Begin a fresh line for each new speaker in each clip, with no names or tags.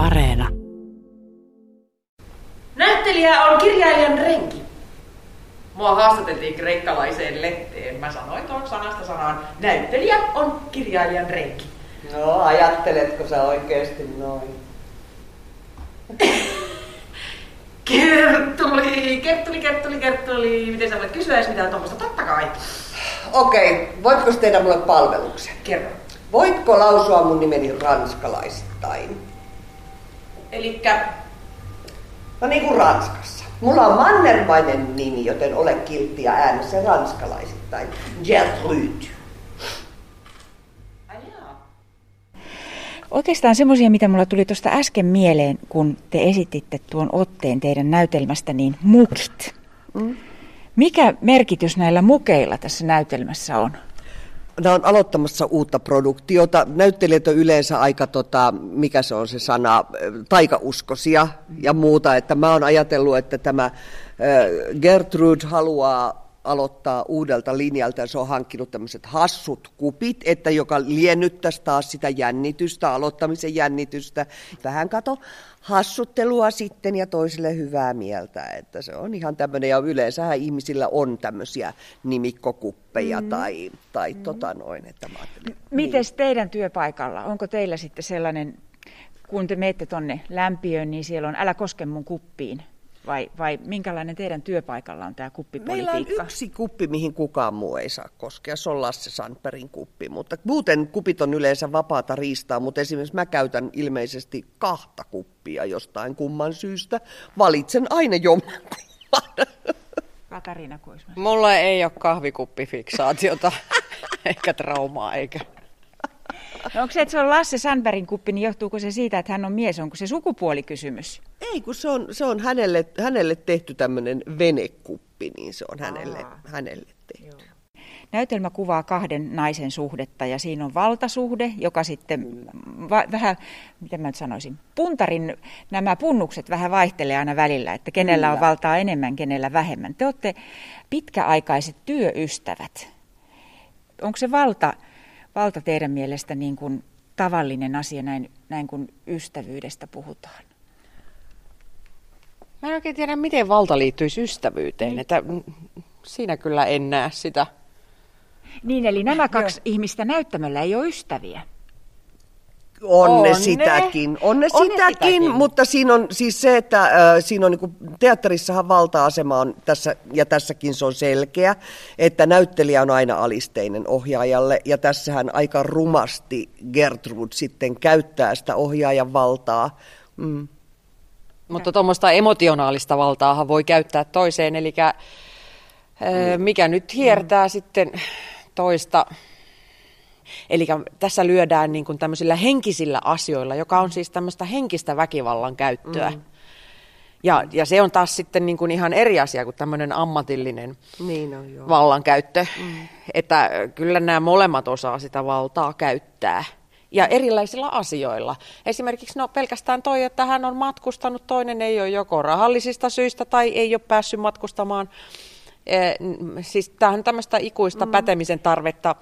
Areena.
Näyttelijä on kirjailijan renki. Mua haastateltiin kreikkalaiseen lehteen. Mä sanoin tuon sanasta sanaan, näyttelijä on kirjailijan renki.
No, ajatteletko sä oikeesti noin?
Kertuli, kertuli, kertuli, kertuli. Miten sä voit kysyä edes mitään tuommoista? Totta kai.
Okei, voitko tehdä mulle palveluksen?
Kerro.
Voitko lausua mun nimeni ranskalaisittain?
Elikkä
No niin kuin Ranskassa. Mulla on mannermainen nimi, joten ole kiltti ja äänessä ranskalaisittain. Gertrude.
Oikeastaan semmoisia, mitä mulla tuli tuosta äsken mieleen, kun te esititte tuon otteen teidän näytelmästä, niin mukt.
Mm.
Mikä merkitys näillä mukeilla tässä näytelmässä on?
Nämä on aloittamassa uutta produktiota. Näyttelijät on yleensä aika, tota, mikä se on se sana, taikauskosia ja muuta. Että mä oon ajatellut, että tämä Gertrude haluaa aloittaa uudelta linjalta ja se on hankkinut tämmöiset hassut kupit, että joka liennyttäisi taas sitä jännitystä, aloittamisen jännitystä. Vähän kato hassuttelua sitten ja toisille hyvää mieltä, että se on ihan tämmöinen ja yleensähän ihmisillä on tämmöisiä nimikkokuppeja mm. tai, tai mm. tota noin. Että mä
Miten niin. teidän työpaikalla, onko teillä sitten sellainen, kun te menette tonne lämpiöön, niin siellä on älä koske mun kuppiin vai, vai minkälainen teidän työpaikalla on tämä kuppipolitiikka?
Meillä on yksi kuppi, mihin kukaan muu ei saa koskea. Se on Lasse Sandbergin kuppi. Mutta muuten kupit on yleensä vapaata riistaa, mutta esimerkiksi mä käytän ilmeisesti kahta kuppia jostain kumman syystä. Valitsen aina jommankumman.
Katariina Kuisma.
Mulla ei ole kahvikuppifiksaatiota, eikä traumaa, eikä
No onko se, että se on Lasse Sandbergin kuppi, niin johtuuko se siitä, että hän on mies? Onko se sukupuolikysymys?
Ei, kun se on, se on hänelle, hänelle tehty tämmöinen venekuppi, niin se on hänelle, hänelle tehty. Joo.
Näytelmä kuvaa kahden naisen suhdetta ja siinä on valtasuhde, joka sitten va- vähän, miten mä nyt sanoisin, puntarin nämä punnukset vähän vaihtelee aina välillä, että kenellä Kyllä. on valtaa enemmän, kenellä vähemmän. Te olette pitkäaikaiset työystävät. Onko se valta valta teidän mielestä niin kuin tavallinen asia näin, näin kuin ystävyydestä puhutaan?
Mä en oikein tiedä, miten valta liittyisi ystävyyteen. Niin. Että siinä kyllä en näe sitä.
Niin, eli nämä kaksi ihmistä näyttämöllä ei ole ystäviä.
On, on ne sitäkin, on ne on sitäkin, sitäkin, mutta siinä on siis se, että äh, siinä on niin kuin, teatterissahan valta-asema on tässä, ja tässäkin se on selkeä, että näyttelijä on aina alisteinen ohjaajalle, ja tässähän aika rumasti Gertrude sitten käyttää sitä ohjaajan valtaa. Mm.
Mutta tuommoista emotionaalista valtaahan voi käyttää toiseen, eli äh, mikä nyt hiertää mm. sitten toista Eli tässä lyödään niin kuin tämmöisillä henkisillä asioilla, joka on siis tämmöistä henkistä väkivallan käyttöä. Mm. Ja, ja se on taas sitten niin kuin ihan eri asia kuin tämmöinen ammatillinen niin on, joo. vallankäyttö. Mm. Että kyllä nämä molemmat osaa sitä valtaa käyttää. Ja erilaisilla asioilla. Esimerkiksi no, pelkästään toi, että hän on matkustanut, toinen ei ole joko rahallisista syistä tai ei ole päässyt matkustamaan. E, siis tämähän on tämmöistä ikuista mm. pätemisen tarvetta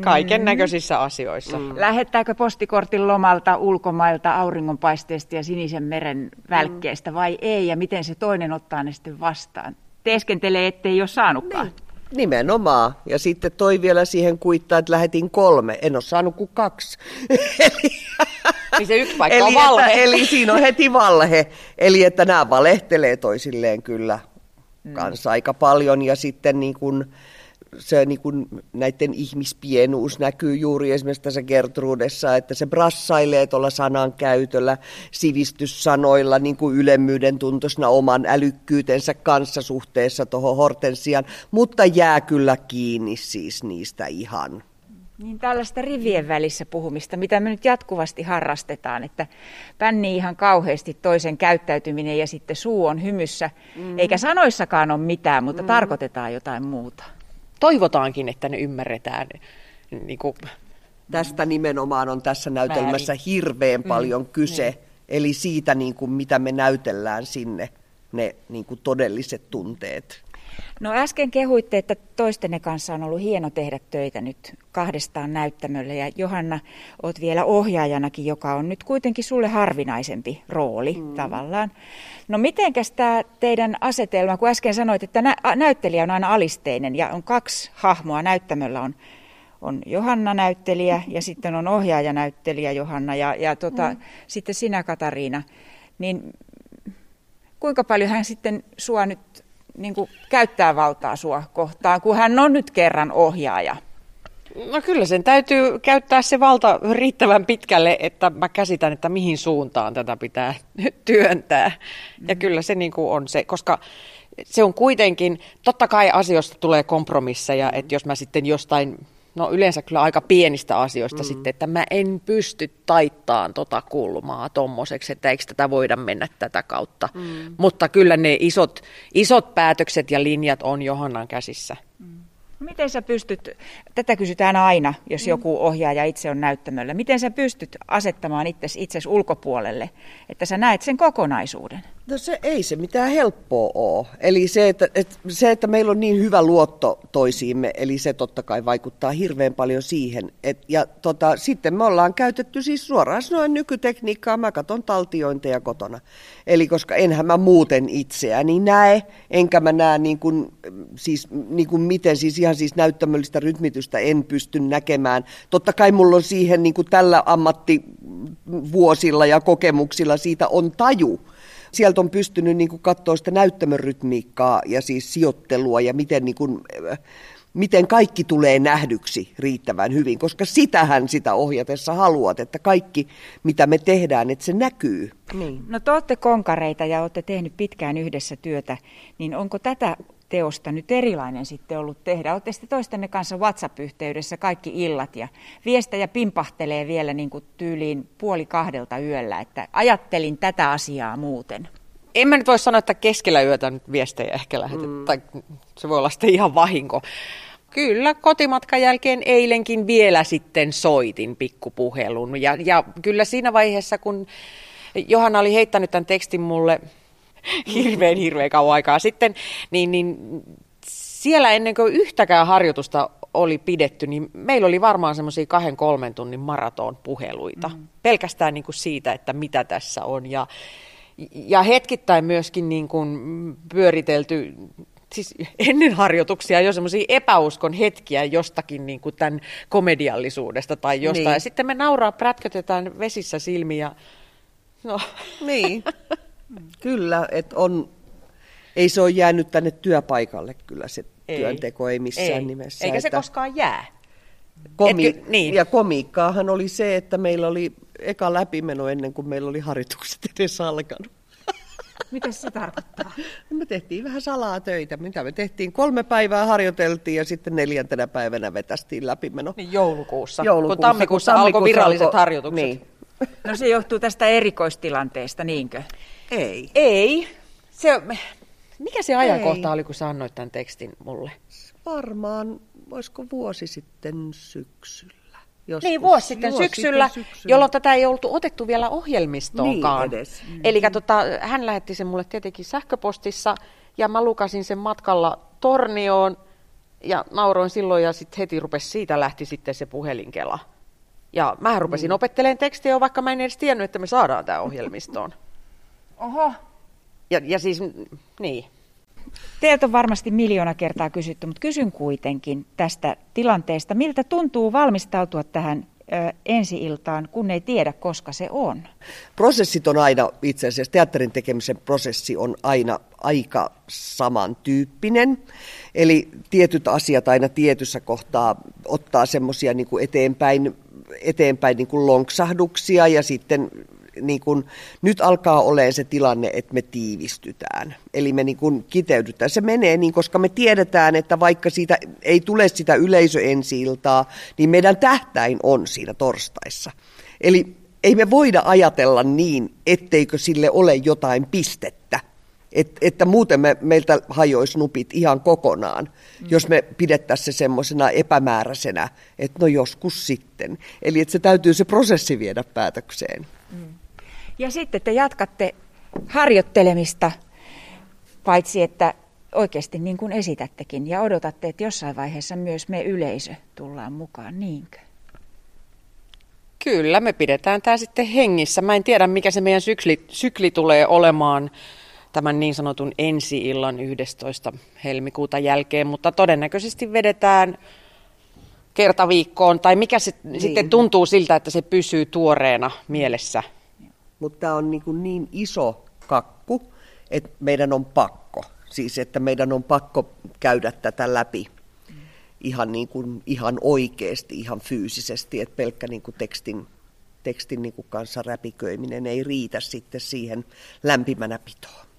Kaiken näköisissä asioissa. Mm.
Lähettääkö postikortin lomalta ulkomailta auringonpaisteesta ja sinisen meren välkkeestä mm. vai ei? Ja miten se toinen ottaa ne sitten vastaan? Teeskentelee, ettei ole saanutkaan. Niin.
Nimenomaan. Ja sitten toi vielä siihen kuittaa, että lähetin kolme. En ole saanut kuin kaksi.
niin se yksi paikka
eli,
on valhe.
Että, eli siinä on heti valhe. Eli että nämä valehtelee toisilleen kyllä mm. kanssa aika paljon. Ja sitten niin kuin, se niin kuin näiden ihmispienuus näkyy juuri esimerkiksi tässä Gertrudessa, että se brassailee tuolla sanan käytöllä, sivistyssanoilla niin kuin ylemmyyden tuntoisena oman älykkyytensä kanssa suhteessa tuohon Hortensian, mutta jää kyllä kiinni siis niistä ihan.
Niin tällaista rivien välissä puhumista, mitä me nyt jatkuvasti harrastetaan, että pänni ihan kauheasti toisen käyttäytyminen ja sitten suu on hymyssä, mm. eikä sanoissakaan ole mitään, mutta mm. tarkoitetaan jotain muuta
toivotaankin, että ne ymmärretään. Niin kuin,
Tästä nimenomaan on tässä näytelmässä väärin. hirveän mm, paljon mm, kyse. Niin. Eli siitä, niin kuin, mitä me näytellään sinne, ne niin kuin todelliset tunteet.
No äsken kehuitte, että toistenne kanssa on ollut hieno tehdä töitä nyt kahdestaan näyttämölle ja Johanna, oot vielä ohjaajanakin, joka on nyt kuitenkin sulle harvinaisempi rooli mm. tavallaan. No mitenkäs tämä teidän asetelma, kun äsken sanoit, että nä- näyttelijä on aina alisteinen ja on kaksi hahmoa näyttämöllä on on Johanna näyttelijä ja sitten on ohjaaja näyttelijä Johanna ja, ja tota, mm. sitten sinä Katariina. Niin kuinka paljon hän sitten sua nyt niin kuin käyttää valtaa sua kohtaan, kun hän on nyt kerran ohjaaja?
No kyllä sen täytyy käyttää se valta riittävän pitkälle, että mä käsitän, että mihin suuntaan tätä pitää työntää. Ja mm. kyllä se niin kuin on se, koska se on kuitenkin, totta kai asioista tulee kompromisseja, että jos mä sitten jostain no yleensä kyllä aika pienistä asioista mm. sitten, että mä en pysty taittaan tota kulmaa tommoseksi, että eikö tätä voida mennä tätä kautta. Mm. Mutta kyllä ne isot, isot päätökset ja linjat on Johannan käsissä. Mm.
Miten sä pystyt, tätä kysytään aina, jos mm. joku ohjaaja itse on näyttämöllä, miten sä pystyt asettamaan itsesi, itsesi ulkopuolelle, että sä näet sen kokonaisuuden?
No se ei se mitään helppoa ole. Eli se että, että, se, että meillä on niin hyvä luotto toisiimme, eli se totta kai vaikuttaa hirveän paljon siihen. Et, ja tota, sitten me ollaan käytetty siis suoraan sanoen nykytekniikkaa, mä katson taltiointeja kotona. Eli koska enhän mä muuten itseäni näe, enkä mä näe niin kuin, siis, niin kuin miten siis ihan siis näyttämöllistä rytmitystä en pysty näkemään. Totta kai mulla on siihen niin kuin tällä ammattivuosilla ja kokemuksilla siitä on taju sieltä on pystynyt niin kuin katsoa sitä näyttämörytmiikkaa ja siis sijoittelua ja miten, niin kuin, miten kaikki tulee nähdyksi riittävän hyvin, koska sitähän sitä ohjatessa haluat, että kaikki mitä me tehdään, että se näkyy.
Niin. No te olette konkareita ja olette tehnyt pitkään yhdessä työtä, niin onko tätä teosta nyt erilainen sitten ollut tehdä? Olette sitten toistenne kanssa WhatsApp-yhteydessä kaikki illat ja viestejä pimpahtelee vielä niin kuin tyyliin puoli kahdelta yöllä, että ajattelin tätä asiaa muuten.
En mä nyt voi sanoa, että keskellä yötä nyt viestejä ehkä lähetetään, mm. tai se voi olla sitten ihan vahinko. Kyllä, kotimatkan jälkeen eilenkin vielä sitten soitin pikkupuhelun. Ja, ja kyllä siinä vaiheessa, kun Johanna oli heittänyt tämän tekstin mulle hirveän hirveän kauan aikaa sitten, niin, niin siellä ennen kuin yhtäkään harjoitusta oli pidetty, niin meillä oli varmaan semmoisia kahden kolmen tunnin maraton puheluita. Mm. Pelkästään niin kuin siitä, että mitä tässä on. Ja, ja hetkittäin myöskin niin kuin pyöritelty siis ennen harjoituksia jo semmoisia epäuskon hetkiä jostakin niin kuin tämän komediallisuudesta tai jostain. Niin. Ja sitten me nauraa, prätkötetään vesissä silmiä. No.
Niin. Kyllä, että on, ei se ole jäänyt tänne työpaikalle kyllä se ei. työnteko, ei missään ei. nimessä.
Eikä se koskaan jää.
Komi- Etkö, niin. Ja komiikkaahan oli se, että meillä oli eka läpimeno ennen kuin meillä oli harjoitukset edes alkanut.
Mitä se tarkoittaa?
Me tehtiin vähän salaa töitä. Mitä me tehtiin? Kolme päivää harjoiteltiin ja sitten neljäntenä päivänä vetästiin läpimeno.
Niin joulukuussa, joulukuussa kun tammikuussa, kun tammikuussa alkoi viralliset alko... harjoitukset. Niin.
No se johtuu tästä erikoistilanteesta, niinkö?
Ei.
Ei. Se, mikä se ajankohta Ei. oli, kun sä annoit tämän tekstin mulle?
Varmaan, voisiko vuosi sitten syksyllä.
Joskus. Niin, vuosi sitten vuosi syksyllä, sitten syksyllä, jolloin tätä ei oltu otettu vielä ohjelmistoonkaan. Niin edes. Mm. Eli tota, hän lähetti sen mulle tietenkin sähköpostissa, ja mä lukasin sen matkalla Tornioon, ja nauroin silloin, ja sitten heti rupesi siitä lähti sitten se puhelinkela. Ja mä rupesin mm. opettelemaan tekstiä, vaikka mä en edes tiennyt, että me saadaan tämä ohjelmistoon.
Oho.
Ja, ja siis, niin.
Teiltä on varmasti miljoona kertaa kysytty, mutta kysyn kuitenkin tästä tilanteesta. Miltä tuntuu valmistautua tähän ö, ensi-iltaan, kun ei tiedä, koska se on?
Prosessit on aina, itse asiassa teatterin tekemisen prosessi on aina aika samantyyppinen. Eli tietyt asiat aina tietyssä kohtaa ottaa semmoisia niin eteenpäin, eteenpäin niin kuin lonksahduksia ja sitten niin kuin, nyt alkaa olemaan se tilanne, että me tiivistytään. Eli me niin kuin kiteydytään. Se menee niin, koska me tiedetään, että vaikka siitä ei tule sitä yleisö ensi niin meidän tähtäin on siinä torstaissa. Eli ei me voida ajatella niin, etteikö sille ole jotain pistettä. Et, että muuten me, meiltä hajoisi nupit ihan kokonaan, mm. jos me pidettäisiin se semmoisena epämääräisenä, että no joskus sitten. Eli että se täytyy se prosessi viedä päätökseen. Mm.
Ja sitten te jatkatte harjoittelemista, paitsi että oikeasti niin kuin esitättekin ja odotatte, että jossain vaiheessa myös me yleisö tullaan mukaan, niinkö?
Kyllä, me pidetään tämä sitten hengissä. Mä en tiedä, mikä se meidän sykli, sykli tulee olemaan tämän niin sanotun ensi-illan 11. helmikuuta jälkeen, mutta todennäköisesti vedetään kerta viikkoon, tai mikä se niin. sitten tuntuu siltä, että se pysyy tuoreena mielessä.
Mutta tämä on niin, niin iso kakku, että meidän on pakko. Siis, että meidän on pakko käydä tätä läpi ihan, niin kuin, ihan oikeasti, ihan fyysisesti, että pelkkä niin kuin tekstin, tekstin niin kuin kanssa räpiköiminen ei riitä sitten siihen lämpimänä pitoon.